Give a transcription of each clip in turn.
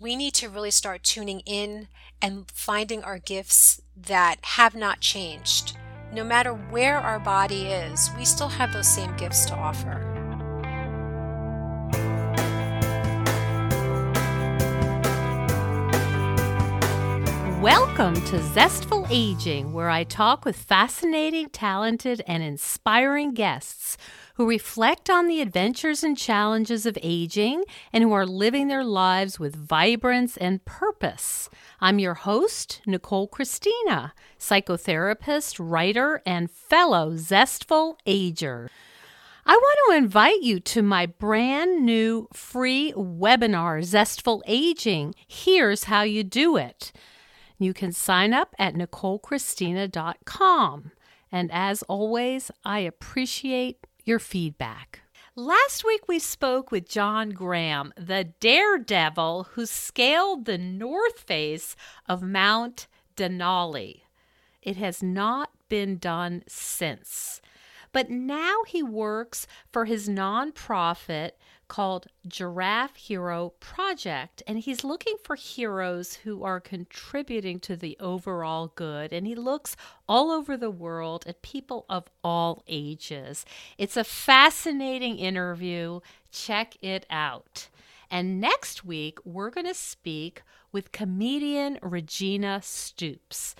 we need to really start tuning in and finding our gifts that have not changed. No matter where our body is, we still have those same gifts to offer. Welcome to Zestful Aging, where I talk with fascinating, talented, and inspiring guests who reflect on the adventures and challenges of aging and who are living their lives with vibrance and purpose. I'm your host, Nicole Christina, psychotherapist, writer, and fellow Zestful Ager. I want to invite you to my brand new free webinar, Zestful Aging. Here's how you do it. You can sign up at NicoleChristina.com. And as always, I appreciate your feedback. Last week we spoke with John Graham, the daredevil who scaled the north face of Mount Denali. It has not been done since. But now he works for his nonprofit called Giraffe Hero Project. And he's looking for heroes who are contributing to the overall good. And he looks all over the world at people of all ages. It's a fascinating interview. Check it out. And next week, we're going to speak with comedian Regina Stoops.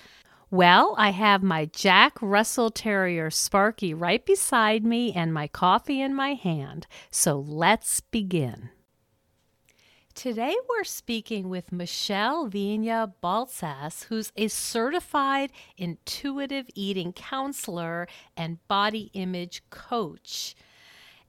Well, I have my Jack Russell Terrier Sparky right beside me and my coffee in my hand. So let's begin. Today we're speaking with Michelle Vina Baltsas, who's a certified intuitive eating counselor and body image coach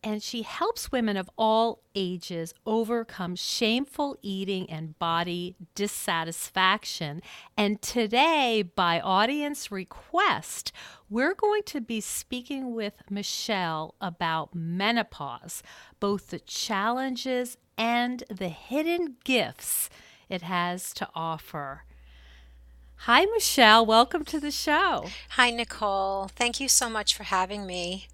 and she helps women of all ages overcome shameful eating and body dissatisfaction. And today, by audience request, we're going to be speaking with Michelle about menopause, both the challenges and the hidden gifts it has to offer. Hi, Michelle. Welcome to the show. Hi, Nicole. Thank you so much for having me.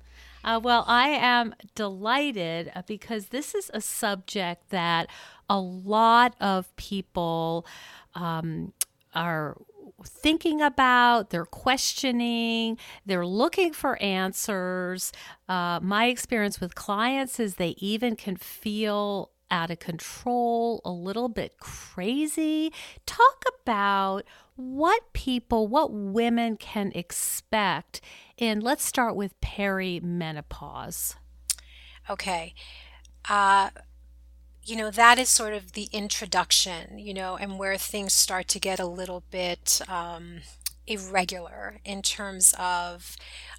Uh, well, I am delighted uh, because this is a subject that a lot of people um, are thinking about, they're questioning, they're looking for answers. Uh, my experience with clients is they even can feel out of control, a little bit crazy. Talk about what people, what women can expect. And let's start with perimenopause. Okay. Uh, you know, that is sort of the introduction, you know, and where things start to get a little bit um, irregular in terms of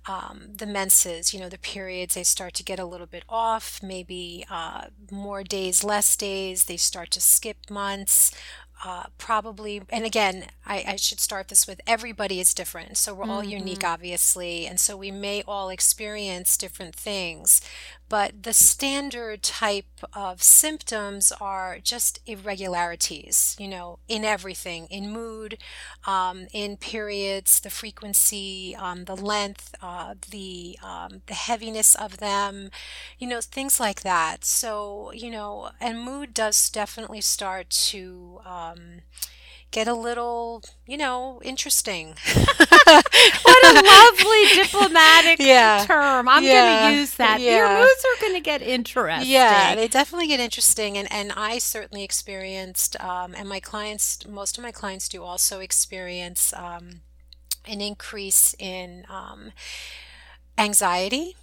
um, the menses, you know, the periods, they start to get a little bit off, maybe uh, more days, less days, they start to skip months. Uh, probably, and again, I, I, should start this with everybody is different. So we're all mm-hmm. unique, obviously. And so we may all experience different things. But the standard type of symptoms are just irregularities, you know, in everything, in mood, um, in periods, the frequency, um, the length, uh, the um, the heaviness of them, you know, things like that. So, you know, and mood does definitely start to um, get a little, you know, interesting. what a lovely diplomatic yeah. term. I'm yeah. going to use that. Yeah. Your moods are going to get interesting. Yeah, they definitely get interesting. And, and I certainly experienced, um, and my clients, most of my clients do also experience um, an increase in um, anxiety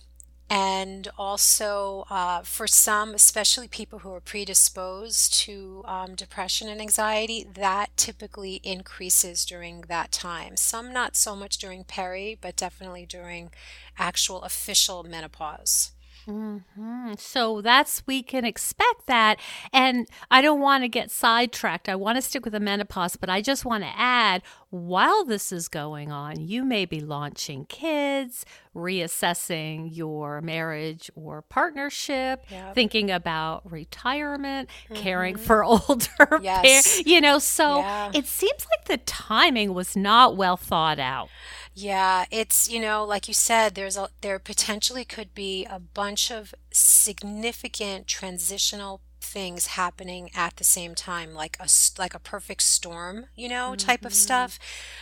and also uh, for some, especially people who are predisposed to um, depression and anxiety, that typically increases during that time. Some not so much during peri, but definitely during actual official menopause. Mm-hmm. So that's we can expect that, and I don't want to get sidetracked. I want to stick with the menopause, but I just want to add while this is going on, you may be launching kids, reassessing your marriage or partnership, yep. thinking about retirement, mm-hmm. caring for older yes. you know, so yeah. it seems like the timing was not well thought out. Yeah, it's, you know, like you said, there's a there potentially could be a bunch of significant transitional things happening at the same time like a like a perfect storm you know type of mm-hmm. stuff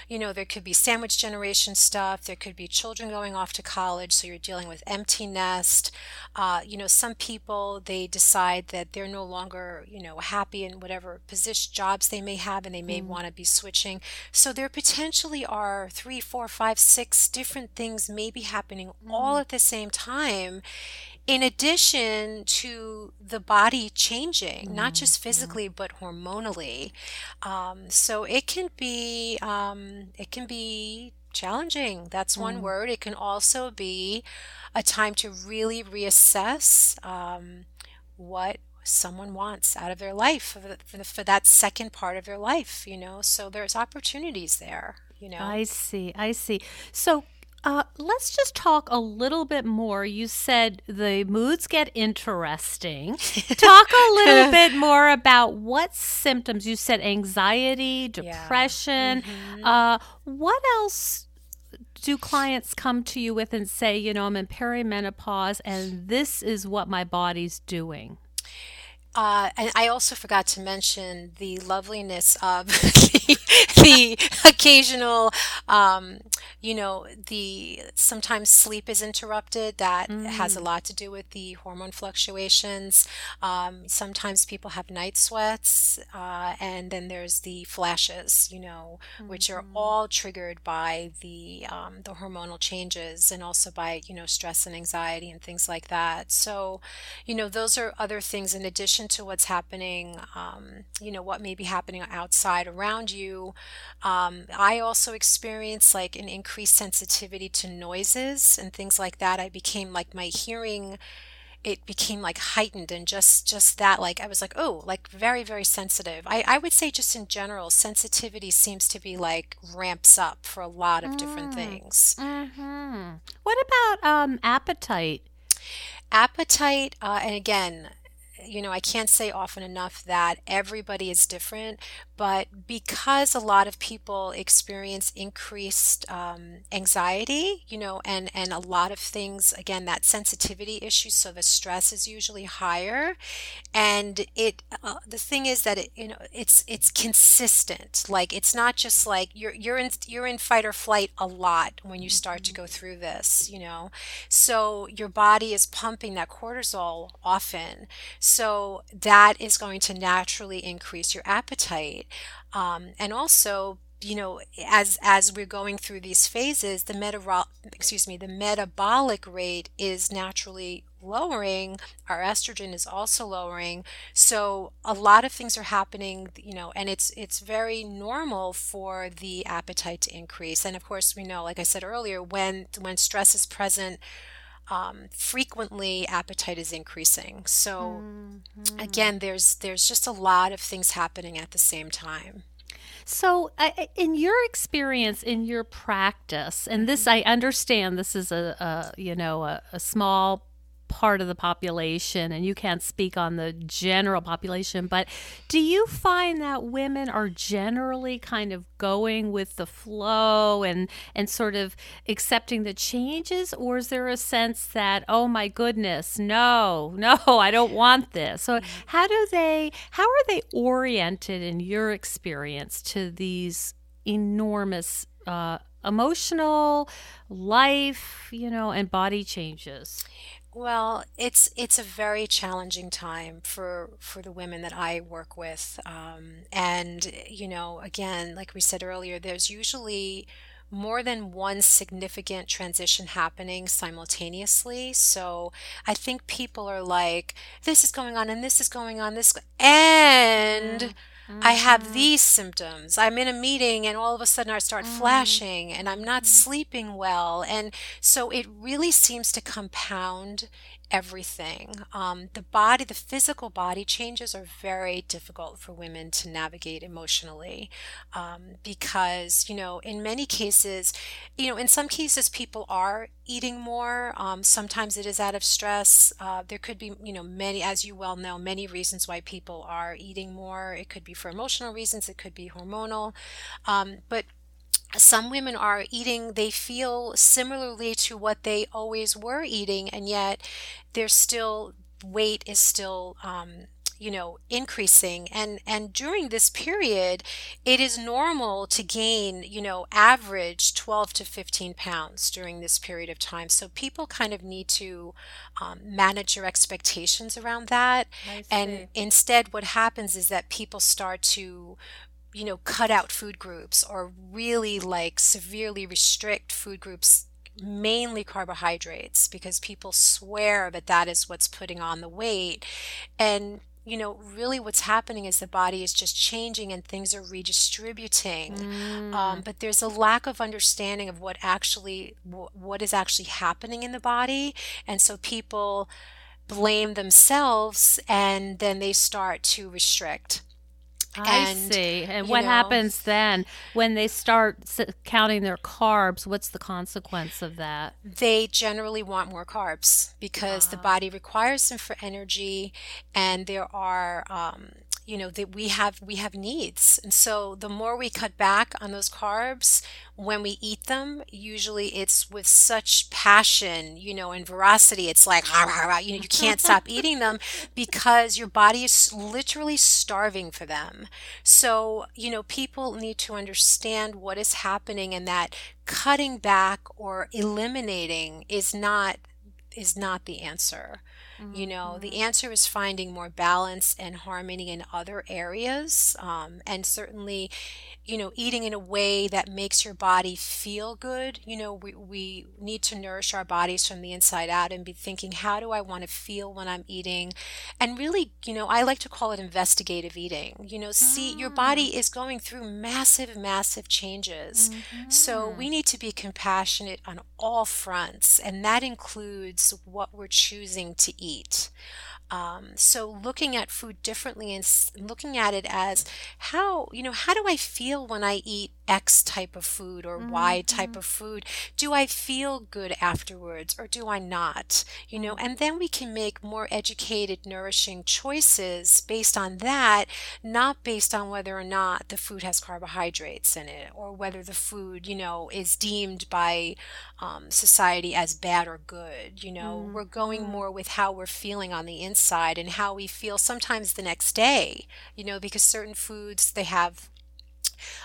you know there could be sandwich generation stuff there could be children going off to college so you're dealing with empty nest uh, you know some people they decide that they're no longer you know happy in whatever position jobs they may have and they may mm. want to be switching so there potentially are three four five six different things maybe happening mm. all at the same time in addition to the body changing, mm-hmm. not just physically but hormonally. Um, so it can be um, it can be challenging. That's one mm. word. It can also be a time to really reassess um, what someone wants out of their life for, the, for, that second part of their life. You know, so there's opportunities there. You know, I see. I see. So uh, let's just talk a little bit more. You said the moods get interesting. talk a little bit more about what symptoms. You said anxiety, depression. Yeah. Mm-hmm. Uh, what else do clients come to you with and say, you know, I'm in perimenopause and this is what my body's doing? Uh, and I also forgot to mention the loveliness of the, the occasional, um, you know, the sometimes sleep is interrupted. That mm. has a mm. lot to do with the hormone fluctuations. Um, sometimes people have night sweats, uh, and then there's the flashes, you know, mm-hmm. which are mm-hmm. all triggered by the um, the hormonal changes and also by you know stress and anxiety and things like that. So, you know, those are other things in addition attention to what's happening, um, you know, what may be happening outside around you. Um, I also experienced like an increased sensitivity to noises and things like that. I became like my hearing it became like heightened and just just that like i was like oh like very very sensitive i i would say just in general sensitivity seems to be like ramps up for a lot of different mm. things mm-hmm. what about um appetite appetite uh, and again you know, I can't say often enough that everybody is different, but because a lot of people experience increased um, anxiety, you know, and and a lot of things, again, that sensitivity issue, so the stress is usually higher, and it uh, the thing is that it you know it's it's consistent. Like it's not just like you're you're in you're in fight or flight a lot when you start to mm-hmm. go through this, you know, so your body is pumping that cortisol often. So that is going to naturally increase your appetite. Um, and also, you know, as as we're going through these phases, the metabolic excuse me, the metabolic rate is naturally lowering. Our estrogen is also lowering. So a lot of things are happening, you know, and it's it's very normal for the appetite to increase. And of course, we know, like I said earlier, when when stress is present, um, frequently appetite is increasing. So mm-hmm. again, there's there's just a lot of things happening at the same time. So, uh, in your experience, in your practice, and this I understand, this is a, a you know a, a small part of the population and you can't speak on the general population, but do you find that women are generally kind of going with the flow and and sort of accepting the changes or is there a sense that oh my goodness, no, no, I don't want this. So how do they how are they oriented in your experience to these enormous uh, emotional life, you know, and body changes? Well, it's it's a very challenging time for for the women that I work with, um, and you know, again, like we said earlier, there's usually more than one significant transition happening simultaneously. So I think people are like, this is going on and this is going on, this, and. I have mm-hmm. these symptoms. I'm in a meeting and all of a sudden I start mm-hmm. flashing and I'm not sleeping well. And so it really seems to compound everything. Um, the body, the physical body changes are very difficult for women to navigate emotionally um, because, you know, in many cases, you know, in some cases, people are eating more. Um, sometimes it is out of stress. Uh, there could be, you know, many, as you well know, many reasons why people are eating more. It could be for emotional reasons, it could be hormonal. Um, but some women are eating, they feel similarly to what they always were eating, and yet they're still, weight is still, um, you know increasing. And and during this period it is normal to gain you know average 12 to 15 pounds during this period of time. So people kind of need to um, manage your expectations around that. And instead what happens is that people start to you know cut out food groups or really like severely restrict food groups mainly carbohydrates because people swear that that is what's putting on the weight. And you know, really what's happening is the body is just changing and things are redistributing. Mm. Um, but there's a lack of understanding of what actually, what is actually happening in the body. And so people blame themselves and then they start to restrict. I and, see. And what know, happens then when they start counting their carbs? What's the consequence of that? They generally want more carbs because the ah. body requires them for energy, and there are um, you know that we have we have needs. And so the more we cut back on those carbs when we eat them usually it's with such passion you know and veracity it's like you know you can't stop eating them because your body is literally starving for them. So you know people need to understand what is happening and that cutting back or eliminating is not is not the answer Mm-hmm. You know, the mm-hmm. answer is finding more balance and harmony in other areas. Um, and certainly, you know, eating in a way that makes your body feel good. You know, we, we need to nourish our bodies from the inside out and be thinking, how do I want to feel when I'm eating? And really, you know, I like to call it investigative eating. You know, see, your body mm. is going through massive, massive changes. Mm-hmm. So we need to be compassionate on all fronts. And that includes what we're choosing to eat eat. Um, so looking at food differently and looking at it as how you know how do I feel when I eat X type of food or mm-hmm. Y type of food? Do I feel good afterwards or do I not? You know, and then we can make more educated, nourishing choices based on that, not based on whether or not the food has carbohydrates in it or whether the food, you know, is deemed by um, society as bad or good. You know, mm-hmm. we're going mm-hmm. more with how we're feeling on the inside and how we feel sometimes the next day, you know, because certain foods they have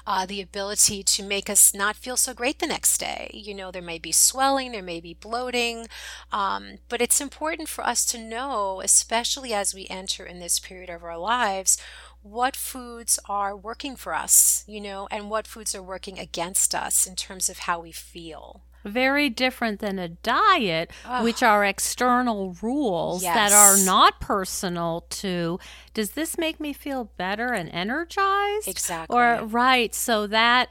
uh, the ability to make us not feel so great the next day. You know, there may be swelling, there may be bloating, um, but it's important for us to know, especially as we enter in this period of our lives, what foods are working for us, you know, and what foods are working against us in terms of how we feel very different than a diet, Ugh. which are external rules yes. that are not personal to does this make me feel better and energized? Exactly. Or right. So that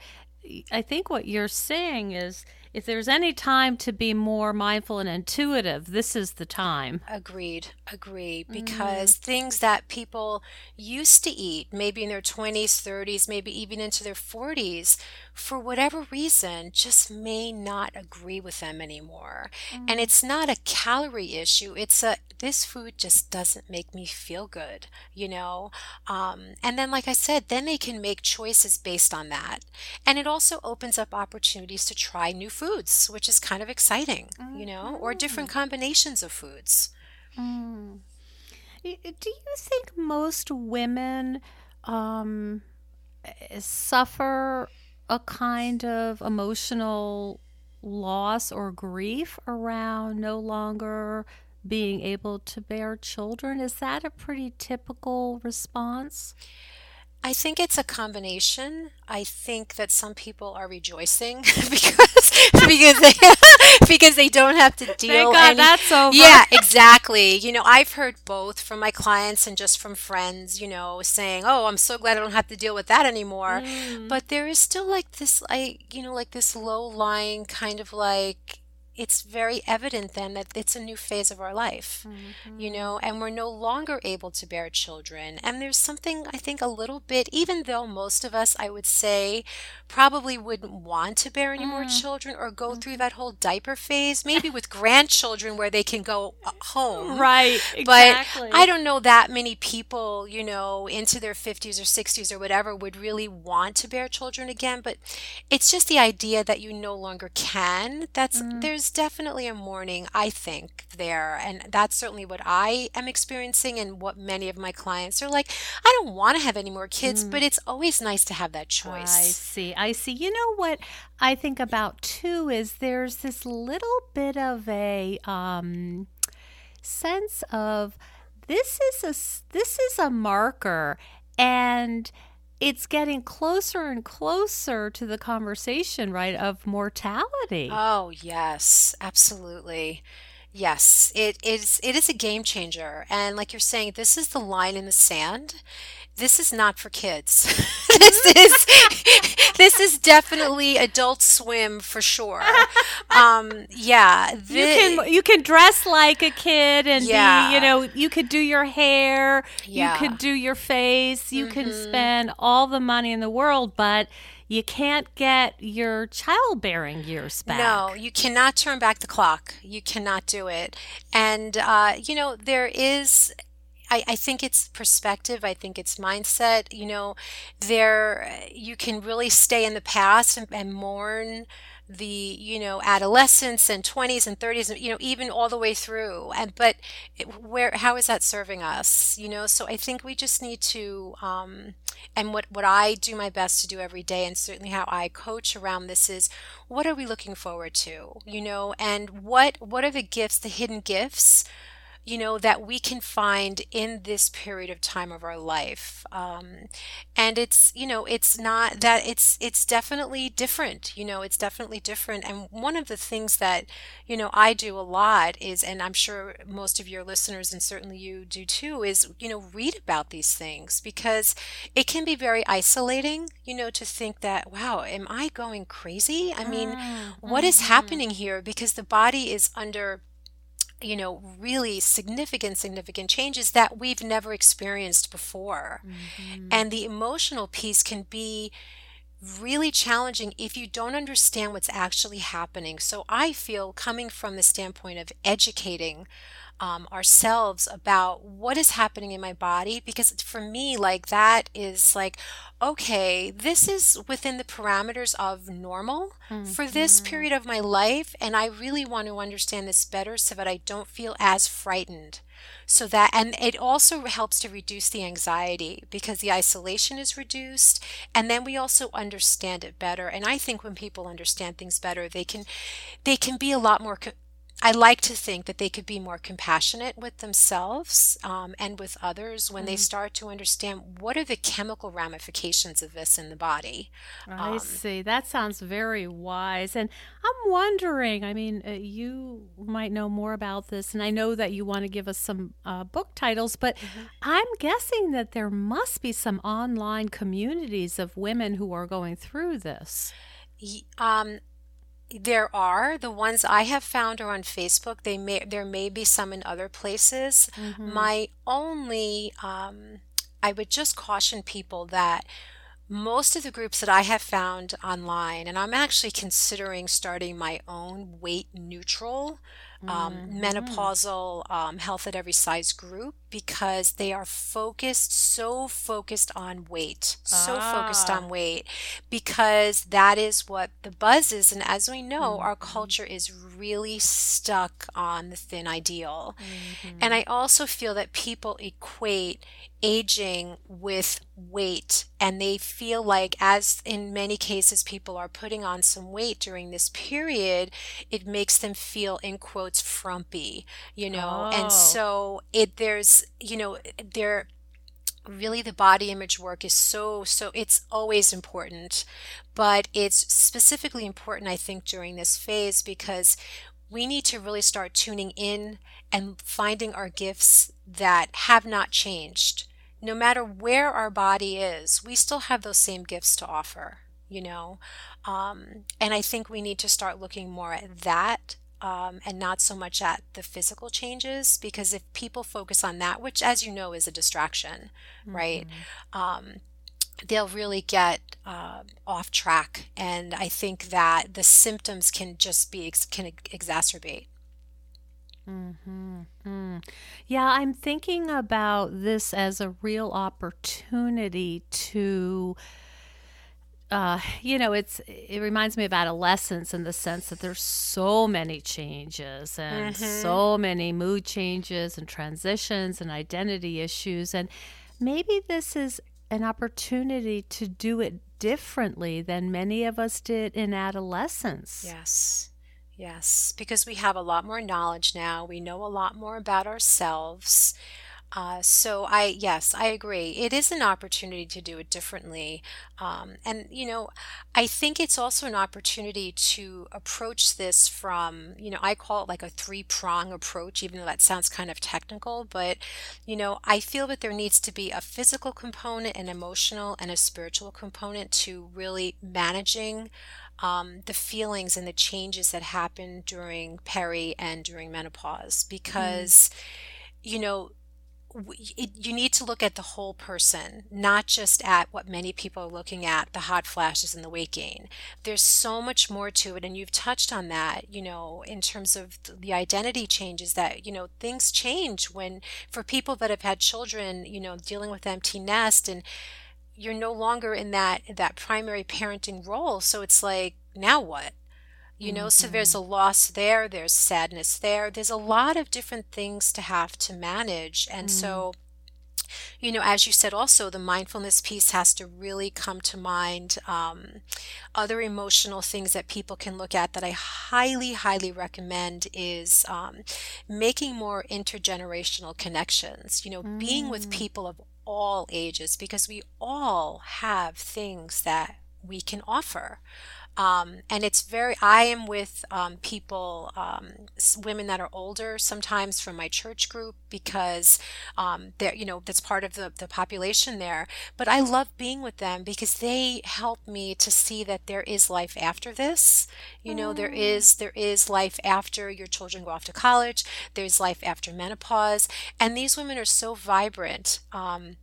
I think what you're saying is if there's any time to be more mindful and intuitive, this is the time. Agreed. Agree. Because mm. things that people used to eat, maybe in their 20s, 30s, maybe even into their 40s, for whatever reason, just may not agree with them anymore. Mm. And it's not a calorie issue. It's a, this food just doesn't make me feel good, you know? Um, and then, like I said, then they can make choices based on that. And it also opens up opportunities to try new foods, which is kind of exciting, mm. you know, or different mm-hmm. combinations of foods. Mm. Do you think most women um, suffer a kind of emotional loss or grief around no longer being able to bear children. Is that a pretty typical response? I think it's a combination. I think that some people are rejoicing because because they because they don't have to deal. Thank God any, that's over. Yeah, exactly. You know, I've heard both from my clients and just from friends. You know, saying, "Oh, I'm so glad I don't have to deal with that anymore." Mm. But there is still like this, like you know, like this low lying kind of like it's very evident then that it's a new phase of our life, mm-hmm. you know, and we're no longer able to bear children. And there's something, I think, a little bit, even though most of us, I would say, probably wouldn't want to bear any mm. more children or go mm. through mm-hmm. that whole diaper phase, maybe with grandchildren where they can go uh, home. Right, exactly. But I don't know that many people, you know, into their 50s or 60s or whatever would really want to bear children again. But it's just the idea that you no longer can. That's, mm. there's, definitely a mourning, I think, there. And that's certainly what I am experiencing and what many of my clients are like. I don't want to have any more kids, but it's always nice to have that choice. I see. I see. You know what I think about too is there's this little bit of a um, sense of this is a this is a marker and it's getting closer and closer to the conversation, right, of mortality. Oh, yes, absolutely. Yes, it is it is a game changer. And like you're saying, this is the line in the sand. This is not for kids. This is this is definitely adult swim for sure. Um, yeah, You can you can dress like a kid and be, Yeah. you know, you could do your hair, yeah. you could do your face, you can Mhm. spend all the money in the world, but you can't get your childbearing years back. No, you cannot turn back the clock. You cannot do it. And, uh, you know, there is, I, I think it's perspective. I think it's mindset. You know, there, you can really stay in the past and, and mourn the, you know, adolescence and 20s and 30s, and, you know, even all the way through. And, but it, where, how is that serving us? You know, so I think we just need to, um, and what, what I do my best to do every day, and certainly how I coach around this is what are we looking forward to you know and what what are the gifts the hidden gifts you know that we can find in this period of time of our life. Um, and it's you know it's not that it's it's definitely different you know it's definitely different. And one of the things that you know i do a lot is and i'm sure most of your listeners and certainly you do too is you know read about these things because it can be very isolating you know to think that wow am i going crazy? I mean Mm, what is mhm, happening here? Because the body is under you know really significant significant changes that we've never experienced before mhm. and the emotional piece can be really challenging if you don't understand what's actually happening so i feel coming from the standpoint of educating um, ourselves about what is happening in my body because for me like that is like okay this is within the parameters of normal for this Mhm. period of my life and i really want to understand this better so that i don't feel as frightened so that and it also helps to reduce the anxiety because the isolation is reduced and then we also understand it better and i think when people understand things better they can they can be a lot more I like to think that they could be more compassionate with themselves um, and with others when they Mm, start to understand what are the chemical ramifications of this in the body. I Um, see. That sounds very wise. And I'm wondering, I mean, uh, you might know more about this, and I know that you want to give us some uh, book titles, but Mhm. I'm guessing that there must be some online communities of women who are going through this. y- um, There are the ones I have found are on Facebook. They may there may be some in other places. Mm-hmm. My only um, I would just caution people that most of the groups that I have found online, and I'm actually considering starting my own weight neutral um, Mm-hmm. menopausal um, health at every size group because they are focused, so focused on weight, so focused Ah. on weight because that is what the buzz is. And as we know, our Mm-hmm. culture is really stuck on the thin ideal. And Mm-hmm. I also feel that people equate aging with weight, and they feel like, as in many cases, people are putting on some weight during this period, it makes them feel, in quotes, frumpy, you know? And Oh. so it, there's, you know, there, really the body image work is so so it's always important but it's specifically important i think during this phase because we need to really start tuning in and finding our gifts that have not changed. No matter where our body is we still have those same gifts to offer you know? Um, and i think we need to start looking more at that um, and not so much at the physical changes because if people focus on that which as you know is a distraction right? Mm-hmm. Um, they'll really get uh, off track, and I think that the symptoms can just be ex- can ex- exacerbate. Mm-hmm. Mm. Yeah, I'm thinking about this as a real opportunity to uh, you know, it's it reminds me of adolescence in the sense that there's so many changes and mm-hmm. so many mood changes and transitions and identity issues, and maybe this is an opportunity to do it differently than many of us did in adolescence. Yes. Yes, because we have a lot more knowledge now. We know a lot more about ourselves. Uh, so I, yes, I agree. It is an opportunity to do it differently. Um, and, you know, I think it's also an opportunity to approach this from, you know, I call it like a three prong approach, even though that sounds kind of technical. But, you know, I feel that there needs to be a physical component, an emotional, and a spiritual component to really managing um, the feelings and the changes that happen during peri and during menopause mm. because, mm. you know, it, you need to look at the whole person, not just at what many people are looking at the hot flashes and the weight gain. There's so much more to it, and you've touched on that, you know, in terms of the identity changes that, you know, things change when, for people that have had children, you know, dealing with empty nest, and you're no longer in that that primary parenting role. So it's like, now what? You know mm-hmm. so there's mm-hmm. a loss there there's sadness there there's a lot of different things to have to manage and mm. so you know as you said also the mindfulness piece has to really come to mind um, other emotional things that people can look at that i highly highly recommend is um, making more intergenerational connections you know mm. being with mm. people of all ages because we all have things that we can offer um, and it's very, I am with um, people, um, women that are older, sometimes from my church group, because um, they're, you know, that's part of the, the population there. But I love being with them because they help me to see that there is life after this. You know, there mm. is, there is life after your children go off to college, there's life after menopause. And these women are so vibrant. Um,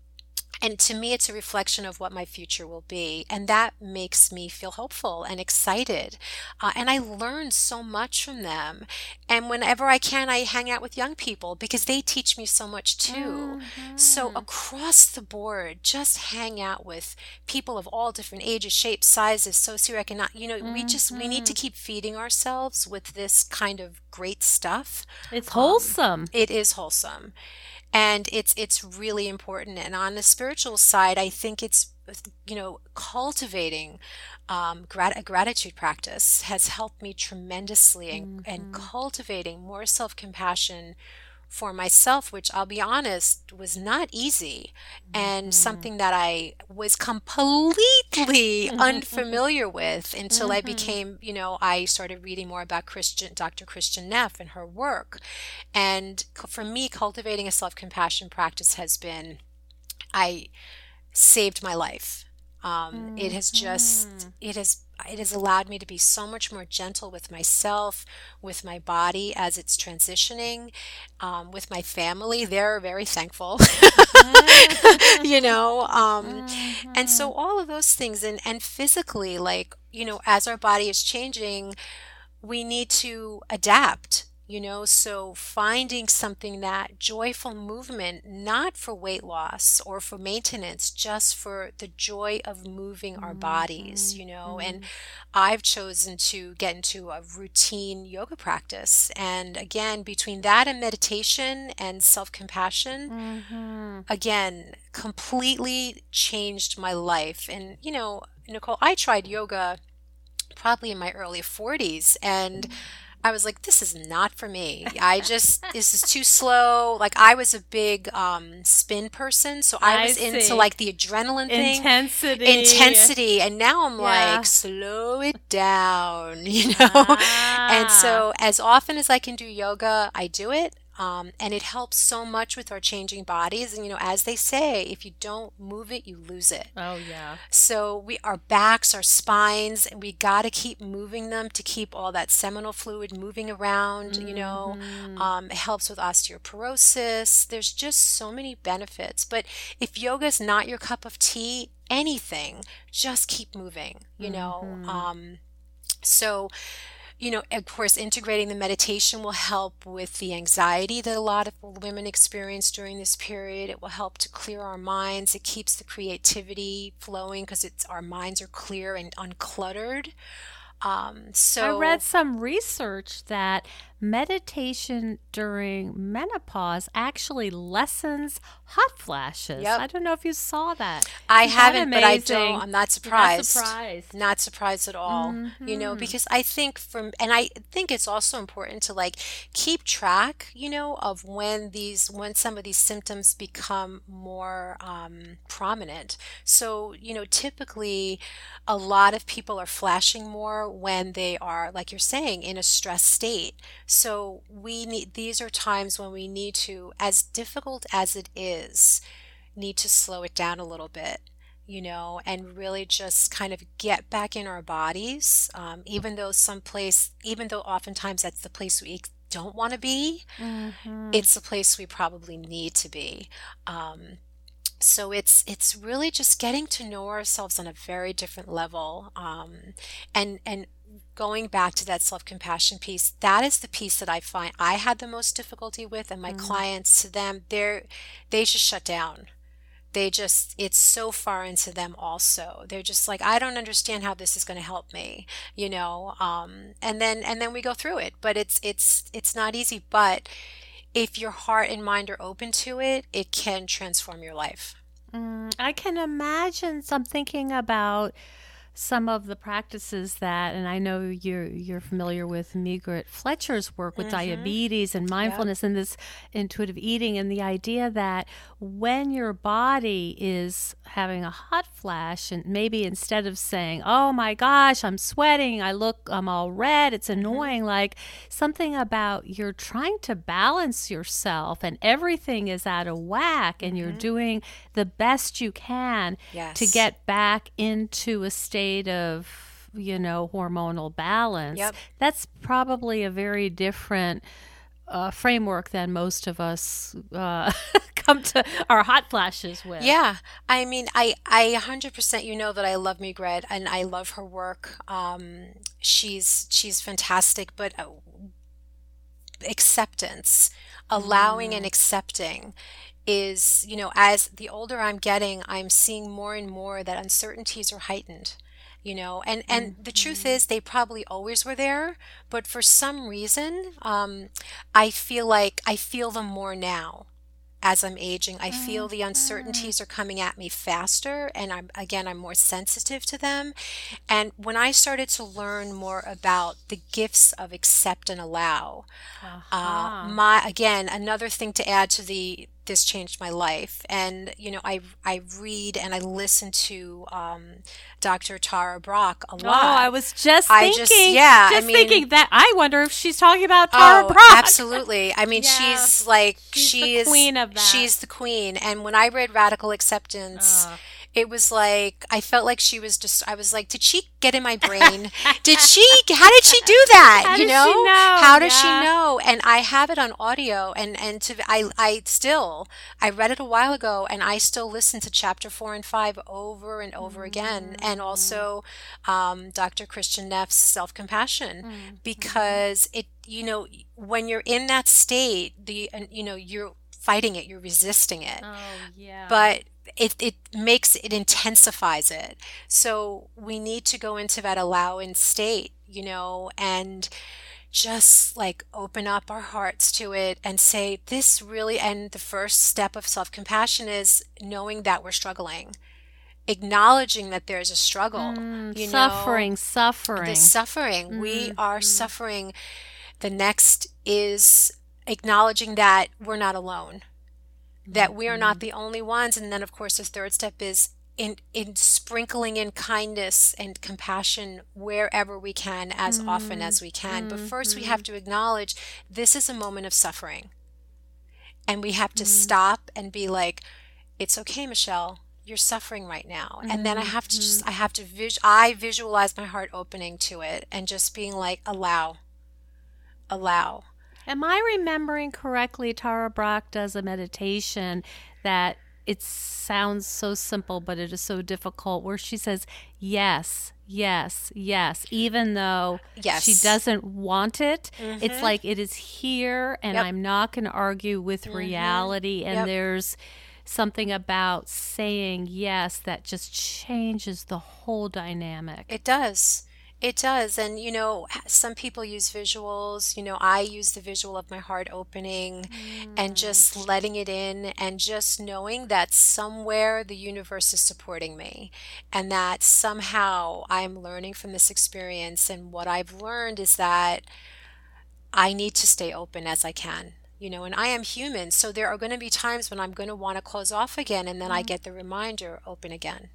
and to me, it's a reflection of what my future will be. And that makes me feel hopeful and excited. Uh, and I learn so much from them. And whenever I can, I hang out with young people because they teach me so much too. Mm-hmm. So across the board, just hang out with people of all different ages, shapes, sizes, socioeconomic. You know, mm-hmm. we just, we need to mm-hmm. keep feeding ourselves with this kind of great stuff. It's wholesome. Um, it is wholesome and it's it's really important and on the spiritual side i think it's you know cultivating um, grat- a gratitude practice has helped me tremendously and, mm-hmm. and cultivating more self-compassion for myself, which I'll be honest was not easy and mm-hmm. something that I was completely unfamiliar with until mm-hmm. I became, you know, I started reading more about Kristin Dr. Kristin Neff and her work. And for me, cultivating a self compassion practice has been, I saved my life. Um, mm-hmm. It has just, mm-hmm. it has it has allowed me to be so much more gentle with myself, with my body as it's transitioning, um, with my family. They're very thankful, you know. Um, and so mm-hmm. all of those things, and and physically, like you know, as our body is changing, we need to adapt you know so finding something that joyful movement not for weight loss or for maintenance just for the joy of moving our bodies mm-hmm. you know mm-hmm. and i've chosen to get into a routine yoga practice and again between that and meditation and self-compassion mm-hmm. again completely changed my life and you know nicole i tried yoga probably in my early 40s and mm-hmm I was like, this is not for me. I just this is too slow. Like I was a big um, spin person, so I, I was see. into like the adrenaline thing, intensity, intensity, and now I'm yeah. like, slow it down, you know. Ah. And so as often as I can do yoga, I do it. Um, and it helps so much with our changing bodies. And you know, as they say, if you don't move it, you lose it. Oh yeah. So we, our backs, our spines, and we got to keep moving them to keep all that seminal fluid moving around. Mm-hmm. You know, mm-hmm. um, it helps with osteoporosis. There's just so many benefits. But if yoga is not your cup of tea, anything, just keep moving. You know. Mm-hmm. Um, so you know, of course, integrating the meditation will help with the anxiety that a lot of women experience during this period. It will help to clear our minds. It keeps the creativity flowing because it's our minds are clear and uncluttered. Um, so I read some research that meditation during menopause actually lessens hot flashes. Yep. I don't know if you saw that. I Isn't haven't, but I don't. I'm not You're not surprised. surprised. Not surprised at all. You know, Mhm. because I think from, and I think it's also important to like keep track, you know, of when these, when some of these symptoms become more um, prominent. So, you know, typically a lot of people are flashing more when they are, like you're saying, in a stress state. So we need, these are times when we need to, as difficult as it is, need to slow it down a little bit, you know, and really just kind of get back in our bodies. Um, even though some place, even though oftentimes that's the place we don't want to be, Mhm. it's the place we probably need to be. Um, so it's it's really just getting to know ourselves on a very different level um, and and going back to that self-compassion piece that is the piece that i find i had the most difficulty with and my Mm. clients to them they're they just shut down. They just it's so far into them also. They're just like i don't understand how this is going to help me you know um, and then and then we go through it. But it's it's it's not easy. But if your heart and mind are open to it it can transform your life Mm, I can imagine some thinking about some of the practices that, and I know you're you're familiar with Megrette Fletcher's work with Mhm. diabetes and mindfulness and this intuitive eating, and the idea that when your body is having a hot flash, and maybe instead of saying, "Oh my gosh, I'm sweating, I look, I'm all red," it's annoying. Like something about you're trying to balance yourself, and everything is out of whack, and you're Mhm. doing the best you can yes to get back into a state of you know hormonal balance Yep. that's probably a very different uh, framework than most of us uh, come to our hot flashes with Yeah, I mean, I I 100% you know that I love Megrette and I love her work. Um, she's she's fantastic, but uh, acceptance, allowing and accepting is, you know, as the older I'm getting, I'm seeing more and more that uncertainties are heightened. You know, and and the truth is, they probably always were there, but for some reason, um, I feel like I feel them more now as I'm aging. I feel the uncertainties are coming at me faster, and I'm again, I'm more sensitive to them. And when I started to learn more about the gifts of accept and allow, uh, Uh-huh. my again, another thing to add to the this changed my life. And you know, I I read and I listen to um, Dr. Tara Brach a lot. Oh. I was just I thinking, just- yeah, I just mean- thinking that. I wonder if she's talking about Tara Oh, Brach. absolutely. I mean, Yeah. she's like She's she the is queen of that. She's the queen. And when I read Radical Acceptance, Uh. It was like I felt like she was just. I was like, did she get in my brain? did she? How did she do that? How you know? know? How does she know? And I have it on audio, and and to I I still I read it a while ago, and I still listen to chapter four and five over and over again, and Mm. also um, Dr. Kristin Neff's self compassion Mm. because it you know when you're in that state the and, you know you're fighting it you're resisting it Oh yeah. but it it makes it intensifies it so we need to go into that allowing state you know and just like open up our hearts to it and say this really and the first step of self-compassion is knowing that we're struggling acknowledging that there's a struggle Mm, you know suffering, suffering. the suffering. We Mhm, are mhm. suffering. The next is acknowledging that we're not alone, that we are Mm-hmm. not the only ones. And then, of course, the third step is in, in sprinkling in kindness and compassion wherever we can, as often as we can. But first, we Mm-hmm. have to acknowledge this is a moment of suffering. And we have to Mm-hmm. stop and be like, it's okay, Michelle. You're suffering right now. And then I have to just, I have to, vis- I visualize my heart opening to it and just being like, allow, allow. Am I remembering correctly? Tara Brach does a meditation that it sounds so simple, but it is so difficult, where she says, Yes, yes, yes, even though Yes. she doesn't want it. It's mm-hmm. like it is here, and Yep. I'm not going to argue with mm-hmm. reality. And Yep. there's something about saying yes that just changes the whole dynamic. It does. It does. And, you know, some people use visuals. You know, I use the visual of my heart opening and mm. just letting it in and just knowing that somewhere the universe is supporting me and that somehow I'm learning from this experience. And what I've learned is that I need to stay open as I can. You know, and I am human, so there are going to be times when I'm going to want to close off again, and then I mm. get the reminder, open again.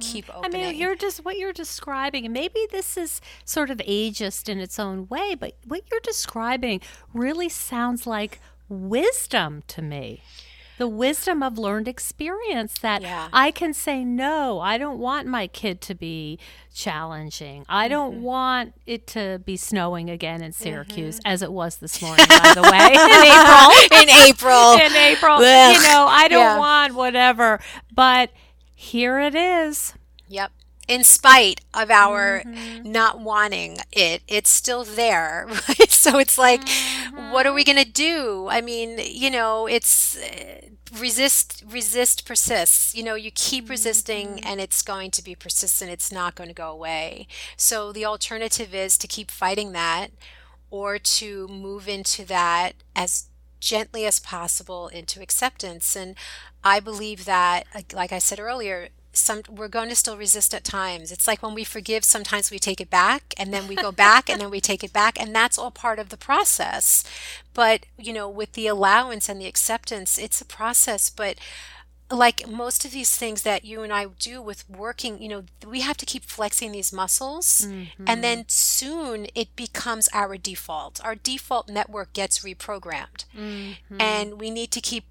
Keep I mean, you're just what you're describing, and maybe this is sort of ageist in its own way, but what you're describing really sounds like wisdom to me. The wisdom of learned experience that Yeah. I can say, no, I don't want my kid to be challenging. I don't Mm-hmm. want it to be snowing again in Syracuse, as it was this morning, by the way, in April in April. in April. Ugh. You know, I don't Yeah. want whatever, but here it is. Yep. In spite of our Mm-hmm. not wanting it, it's still there. Right? So it's like, what are Mm-hmm. we going to do? I mean, you know, it's uh, resist, resist, persists. You know, you keep resisting Mm-hmm. and it's going to be persistent. It's not going to go away. So the alternative is to keep fighting that or to move into that as gently as possible into acceptance. And I believe that, like- like I said earlier, some we're going to still resist at times. It's like when we forgive, sometimes we take it back and then we go back and then we take it back, and that's all part of the process. But you know, with the allowance and the acceptance, it's a process. But like most of these things that you and I do with working, you know, we have to keep flexing these muscles and then mm-hmm. soon it becomes our default. Our default network gets reprogrammed. Mm-hmm. And we need to keep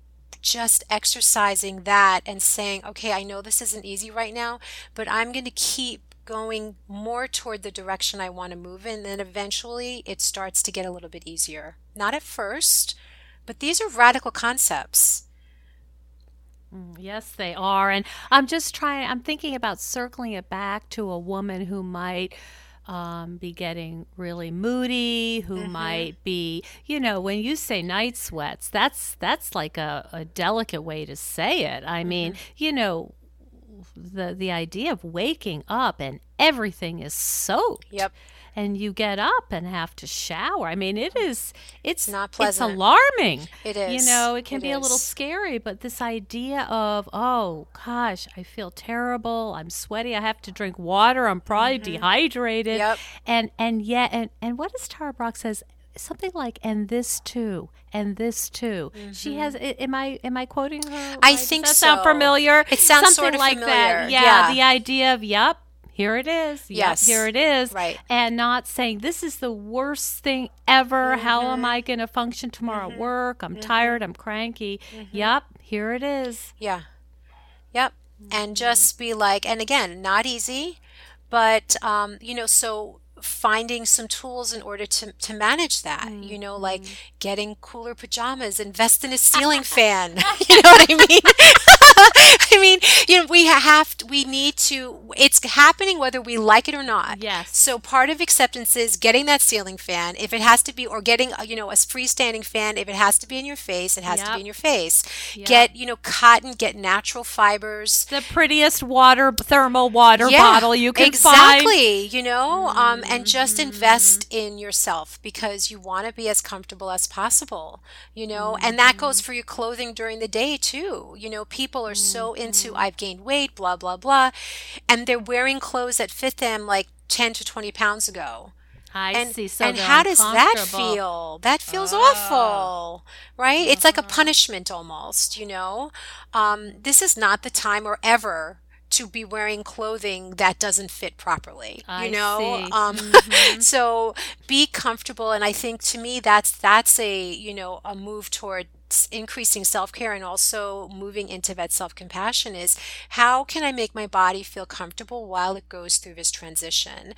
just exercising that and saying, okay, I know this isn't easy right now, but I'm going to keep going more toward the direction I want to move in. Then eventually it starts to get a little bit easier. Not at first, but these are radical concepts. Mm, yes, they are. And I'm just trying, I'm thinking about circling it back to a woman who might um, be getting really moody, who might be, you know, when you say night sweats, that's that's like a, a delicate way to say it. I mean, you know, the the idea of waking up and everything is soaked. Yep. And you get up and have to shower. I mean, it is it's not pleasant. It's alarming. It is. You know, it can It be a little scary, but this idea of, oh gosh, I feel terrible. I'm sweaty. I have to drink water. I'm probably dehydrated. Mm-hmm. Yep. And and yet and and what does Tara Brach says? Something like, and this too, and this too. She has. Am I am I quoting her? Mm-hmm. I right? Does think that sound familiar. It sounds Something sort of like that. familiar. Yeah, Yeah. The idea of, yep, here it is. Yep, Yes. here it is. Right. And not saying this is the worst thing ever. How Mm-hmm. am I going to function tomorrow at mm-hmm. work? I'm mm-hmm. tired. I'm cranky. Mm-hmm. Yep, here it is. Yeah. Yep. And just be like, and again, not easy, but, um, you know, so finding some tools in order to, to manage that, you know, like getting cooler pajamas, invest in a ceiling fan. you know what I mean? I mean, you know, we have, to, we need to, it's happening whether we like it or not. Yes. So part of acceptance is getting that ceiling fan. If it has to be, or getting, you know, a freestanding fan. If it has to be in your face, it has to be in your face. Yep. Get, you know, cotton. Get natural fibers. The prettiest water, thermal water Yeah, bottle you can find. exactly. You know, um, and just Mm-hmm. invest in yourself because you want to be as comfortable as possible. You know, and that goes Mm-hmm. for your clothing during the day too. You know, people are so Mm-hmm. into I've gained weight, blah blah blah, and they're wearing clothes that fit them like ten to twenty pounds ago. I and, see. So and how does that feel? That feels Ah. awful, right? It's like a Uh-huh. punishment almost, you know? Um, this is not the time or ever to be wearing clothing that doesn't fit properly, I you know? see. Um, Mhm. so be comfortable. And I think to me, that's, that's a, you know, a move toward increasing self-care and also moving into that self-compassion is how can I make my body feel comfortable while it goes through this transition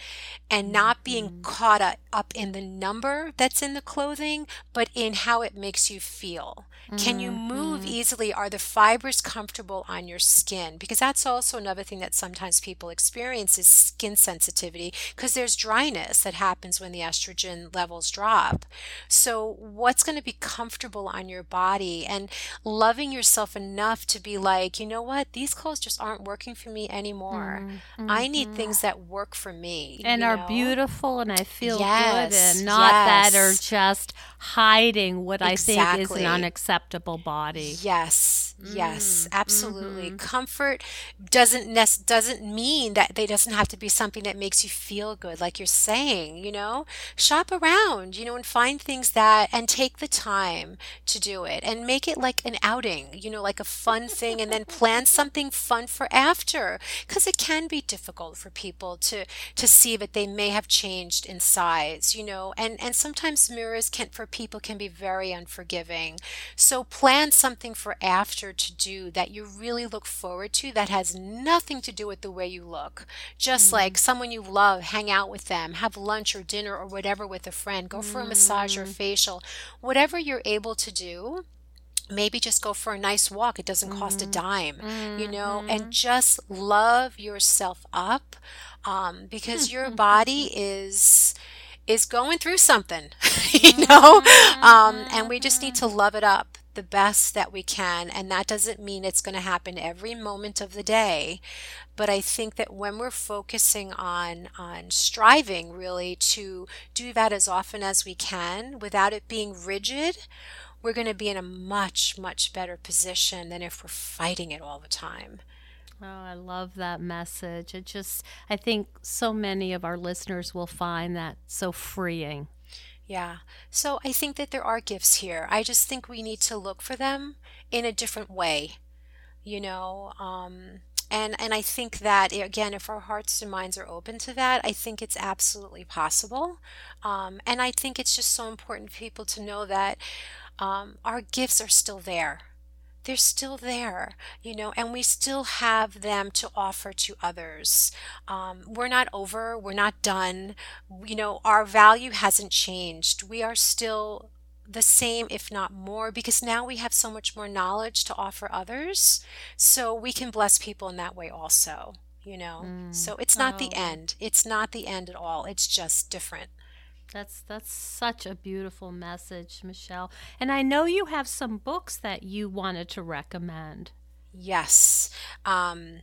and not being Mhm. caught up in the number that's in the clothing, but in how it makes you feel. Can you move Mhm. easily? Are the fibers comfortable on your skin? Because that's also another thing that sometimes people experience is skin sensitivity because there's dryness that happens when the estrogen levels drop. So, what's going to be comfortable on your body and loving yourself enough to be like, you know what, these clothes just aren't working for me anymore. Mm, I need mhm. things that work for me, and are know? beautiful and I feel good and not that are just hiding what I think is an exactly. Unacceptable body. Yes, yes, Mm, absolutely. mhm. Comfort doesn't nec- doesn't mean that they doesn't have to be something that makes you feel good, like you're saying, you know? Shop around, you know, and find things that and take the time to do it and make it like an outing, you know, like a fun thing and then plan something fun for after because it can be difficult for people to to see that they may have changed in size, you know, and and sometimes mirrors can for people can be very unforgiving. So plan something for after to do that you really look forward to that has nothing to do with the way you look. Just like Mm, someone you love, hang out with them, have lunch or dinner or whatever with a friend, go for a massage or mm, facial, whatever you're able to do maybe just go for a nice walk. It doesn't cost a mm, dime, you know, and mhm. just love yourself up um, because your body is is going through something, you know, Mhm, um, and we just need to love it up the best that we can. And that doesn't mean it's going to happen every moment of the day, but I think that when we're focusing on on striving really to do that as often as we can without it being rigid, we're going to be in a much, much better position than if we're fighting it all the time. Oh, I love that message. It just, I think so many of our listeners will find that so freeing. Yeah. So I think that there are gifts here. I just think we need to look for them in a different way, you know. Um, and and I think that again, if our hearts and minds are open to that, I think it's absolutely possible. Um, and I think it's just so important for people to know that um, our gifts are still there. They're still there, you know, and we still have them to offer to others. Um, we're not over, we're not done. You know, our value hasn't changed. We are still the same, if not more, because now we have so much more knowledge to offer others. So we can bless people in that way also, you know. Mm. So it's not the Oh, end. It's not the end at all. It's just different. That's that's such a beautiful message, Michelle. And I know you have some books that you wanted to recommend. Yes. Um,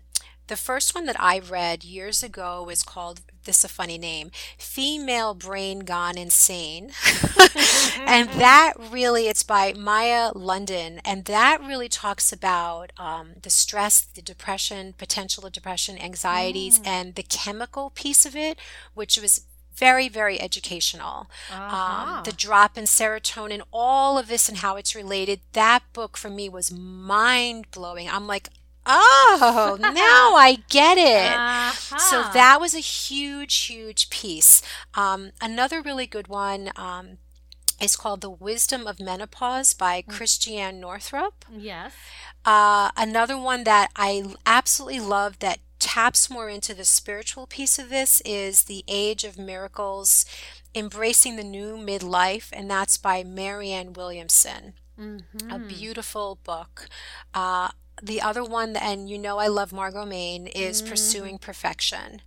the first one that I read years ago was called, this a funny name, Female Brain Gone Insane. and that really, it's by Mia Lundin. And that really talks about um, the stress, the depression, potential of depression, anxieties, Mm. and the chemical piece of it, which was very, very educational. Um, the drop in serotonin, all of this and how it's related. That book for me was mind blowing. I'm like, oh, now I get it. So that was a huge, huge piece. Um, another really good one um, is called The Wisdom of Menopause by Mm, Christiane Northrup. Yes. Uh, another one that I absolutely love that taps more into the spiritual piece of this is The Age of Miracles Embracing the New Midlife, and that's by Marianne Williamson. A Mm-hmm. beautiful book. Uh, the other one, and you know I love Margo Maine, is Mm-hmm. Pursuing Perfection.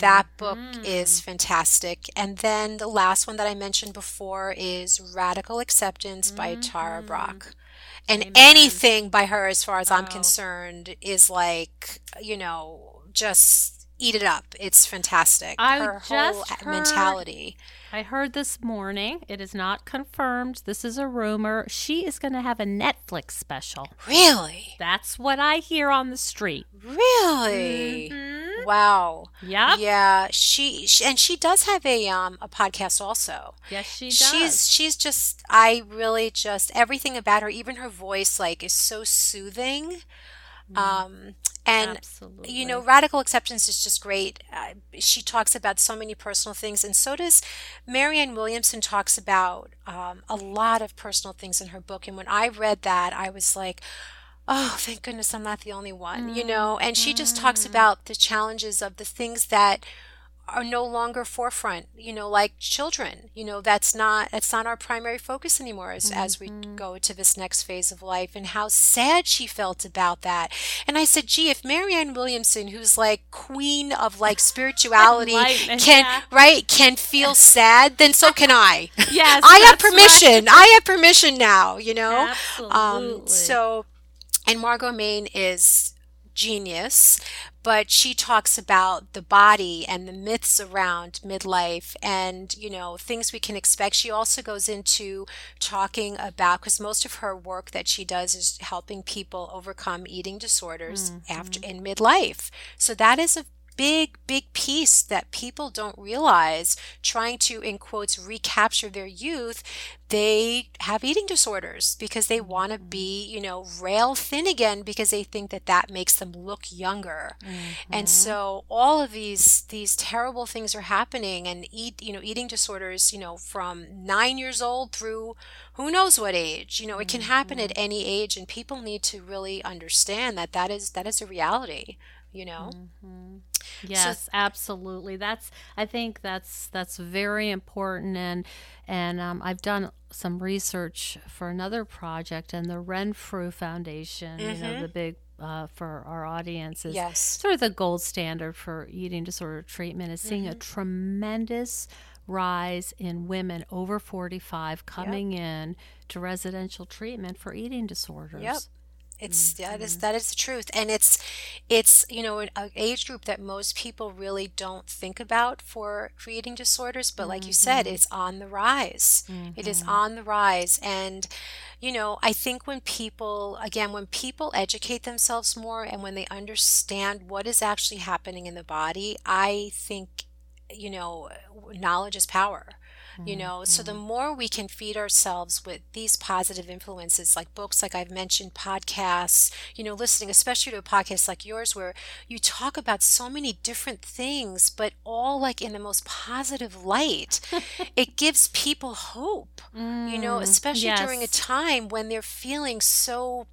That book Mm-hmm. is fantastic. And then the last one that I mentioned before is Radical Acceptance by Tara Mm-hmm. And Amen. anything by her, as far as I'm concerned, is like, you know, just eat it up. It's fantastic. I Her whole heard mentality. I heard this morning, it is not confirmed, this is a rumor. She is going to have a Netflix special. Really? That's what I hear on the street. Really? Mm-hmm. Wow. Yeah. Yeah, she, she and she does have a um a podcast also. Yes, she does. She's she's just I really just everything about her, even her voice like is so soothing. Mm. Um And Absolutely. you know, radical acceptance is just great. Uh, she talks about so many personal things, and so does Marianne Williamson. Talks about um, a lot of personal things in her book. And when I read that, I was like, "Oh, thank goodness I'm not the only one," you know. And she just talks Mm-hmm. about the challenges of the things that are no longer forefront you know like children you know that's not that's not our primary focus anymore as, as we Mm-hmm. go to this next phase of life and how sad she felt about that and i said gee if marianne williamson who's like queen of like spirituality can yeah. right can feel sad then so can i Yes, i have that's right. permission i have permission now you know Absolutely. um, so, and Margo Maine is genius, but she talks about the body and the myths around midlife and, you know, things we can expect. She also goes into talking about, because most of her work that she does is helping people overcome eating disorders mm-hmm. after in midlife. So that is a big, big piece that people don't realize trying to, in quotes, recapture their youth. They have eating disorders because they want to be, mm. you know, rail thin again because they think that that makes them look younger. And mm-hmm. so all of these these terrible things are happening and eat, you know, eating disorders, you know, from 9 years old through who knows what age. You know, it can happen at mm-hmm. any age and people need to really understand that that is that is a reality, you know. Yes, absolutely. That's I think that's that's very important and and um, I've done some research for another project and the Renfrew Foundation, you know, the big uh, for our audience is Yes. sort of the gold standard for eating disorder treatment is seeing a tremendous rise in women over 45 coming in to residential treatment for eating disorders. Yep. It's mm, that is that is the truth, and it's it's you know an a age group that most people really don't think about for creating disorders, but like you said, mm-hmm. it's on the rise. It is mm-hmm. on the rise, and you know I think when people again when people educate themselves more and when they understand what is actually happening in the body, I think you know knowledge is power you know so the mm-hmm. more we can feed ourselves with these positive influences like books like i've mentioned podcasts you know listening especially to a podcast like yours where you talk about so many different things but all like in the most positive light it gives people hope you know mm, especially during a time when they're feeling so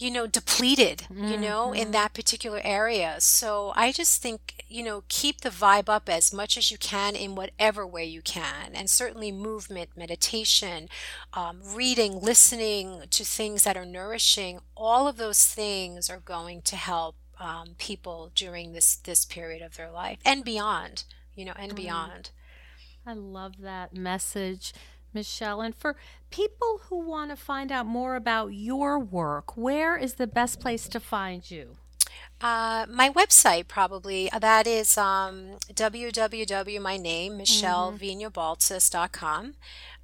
you know, depleted, you know, in that particular area. So I just think, you know, keep the vibe up as much as you can in whatever way you can. And certainly movement, meditation, um, reading, listening to things that are nourishing, all of those things are going to help um, people during this, this period of their life and beyond, you know, and beyond. I love that message, Michelle. And for people who want to find out more about your work, where is the best place to find you? Uh, my website probably uh, that is um, www my name michellevinabaltsas.com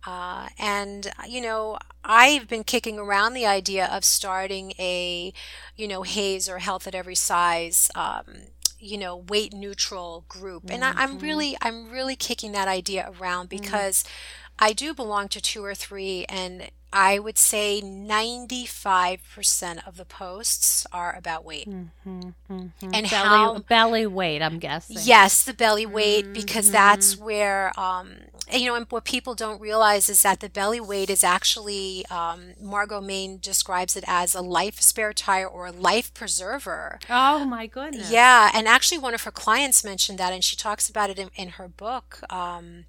uh, and you know I've been kicking around the idea of starting a you know HAES or health at every size um, you know weight neutral group. And I, I'm really I'm really kicking that idea around because I do belong to two or three, and I would say 95% of the posts are about weight and belly, how belly weight, I'm guessing. Yes, the belly weight, because that's where, um, you know, and what people don't realize is that the belly weight is actually, um, Margo Maine describes it as a life spare tire or a life preserver. Oh my goodness. Yeah, and actually, one of her clients mentioned that, and she talks about it in, in her book. Um,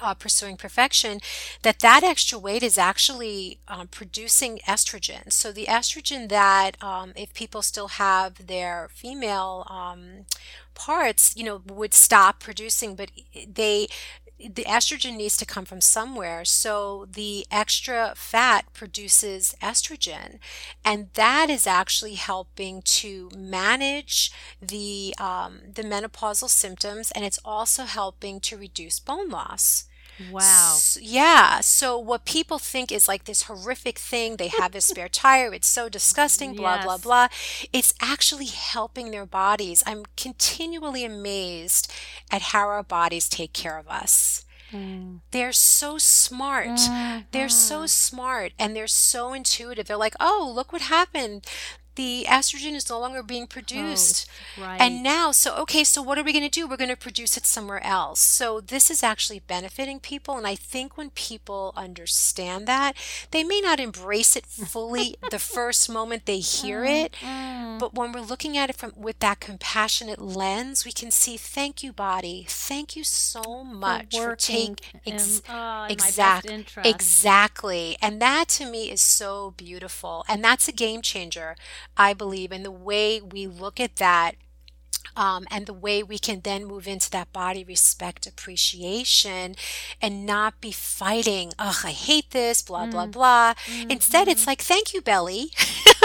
uh, pursuing perfection that that extra weight is actually um, producing estrogen. So the estrogen that um, if people still have their female um, parts you know would stop producing but they the estrogen needs to come from somewhere so the extra fat produces estrogen and that is actually helping to manage the um, the menopausal symptoms and it's also helping to reduce bone loss Wow. S- yeah. So what people think is like this horrific thing, they have this spare tire, it's so disgusting, blah, blah, Yes. blah. It's actually helping their bodies. I'm continually amazed at how our bodies take care of us. Mm. They're so smart. They're so mm-hmm. smart and they're so intuitive. They're like, oh, look what happened. The estrogen is no longer being produced. Oh, right. And now, so okay, so what are we going to do? We're going to produce it somewhere else. So this is actually benefiting people. And I think when people understand that, they may not embrace it fully the first moment they hear it. Mm. But when we're looking at it from with that compassionate lens, we can see, thank you, body. Thank you so much for, working taking in, ex- uh, in my best exact- interest. Exactly. And that to me is so beautiful. And that's a game changer, I believe. And the way we look at that um, and the way we can then move into that body respect appreciation and not be fighting, ugh, I hate this, blah, blah, Mm. blah. Instead, it's like, thank you, belly.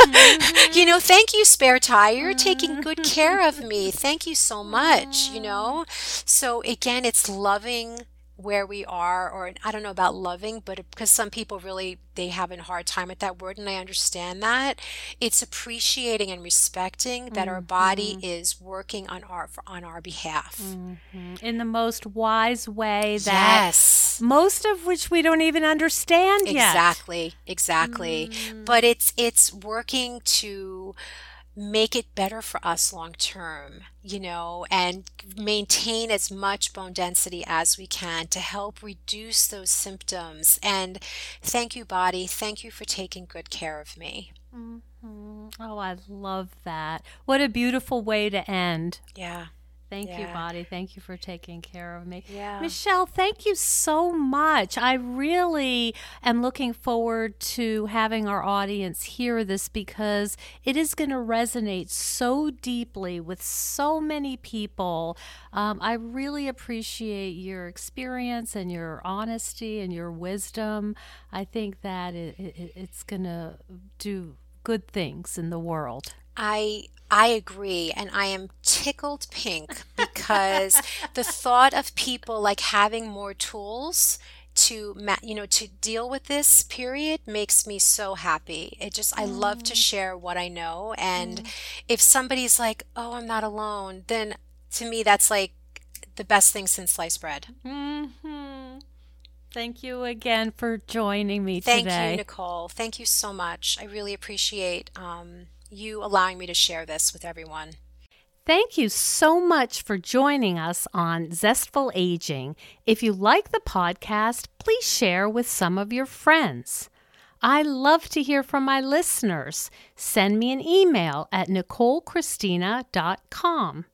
you know, thank you, spare tire. You're taking good care of me. Thank you so much, you know? So again, it's loving where we are or I don't know about loving but because some people really they have a hard time with that word and I understand that. It's appreciating and respecting that our body is working on our on our behalf. Mhm. in the most wise way that yes. most of which we don't even understand yet. exactly. Exactly. But it's it's working to make it better for us long term you know and maintain as much bone density as we can to help reduce those symptoms and thank you body thank you for taking good care of me Mhm. Oh, I love that. What a beautiful way to end. yeah Thank you, body. Thank you for taking care of me. Yeah. Michelle, thank you so much. I really am looking forward to having our audience hear this because it is going to resonate so deeply with so many people. Um, I really appreciate your experience and your honesty and your wisdom. I think that it, it, it's going to do good things in the world. I I agree and I am tickled pink because the thought of people like having more tools to ma- you know to deal with this period makes me so happy. It just I love to share what I know and if somebody's like, "Oh, I'm not alone," then to me that's like the best thing since sliced bread. hmm Thank you again for joining me Thank today. you, Nicole. Thank you so much. I really appreciate um, you allowing me to share this with everyone. Thank you so much for joining us on Zestful Aging. If you like the podcast, please share with some of your friends. I love to hear from my listeners. Send me an email at nicolechristina.com.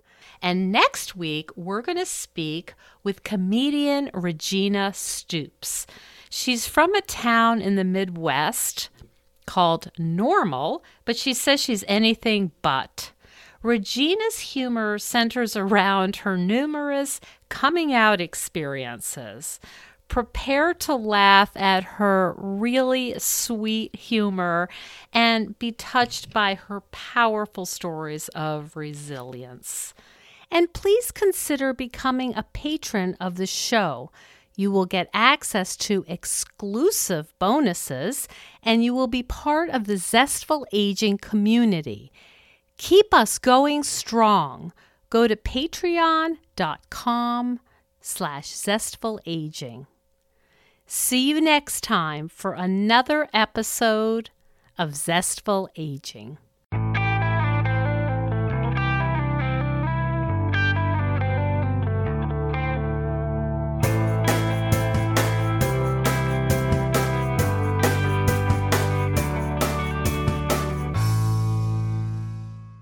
And next week, we're going to speak with comedian Regina Stoops. She's from a town in the Midwest called Normal, but she says she's anything but. Regina's humor centers around her numerous coming out experiences. Prepare to laugh at her really sweet humor and be touched by her powerful stories of resilience. And please consider becoming a patron of the show. You will get access to exclusive bonuses and you will be part of the Zestful Aging community. Keep us going strong. Go to patreon.com slash zestfulaging. See you next time for another episode of Zestful Aging.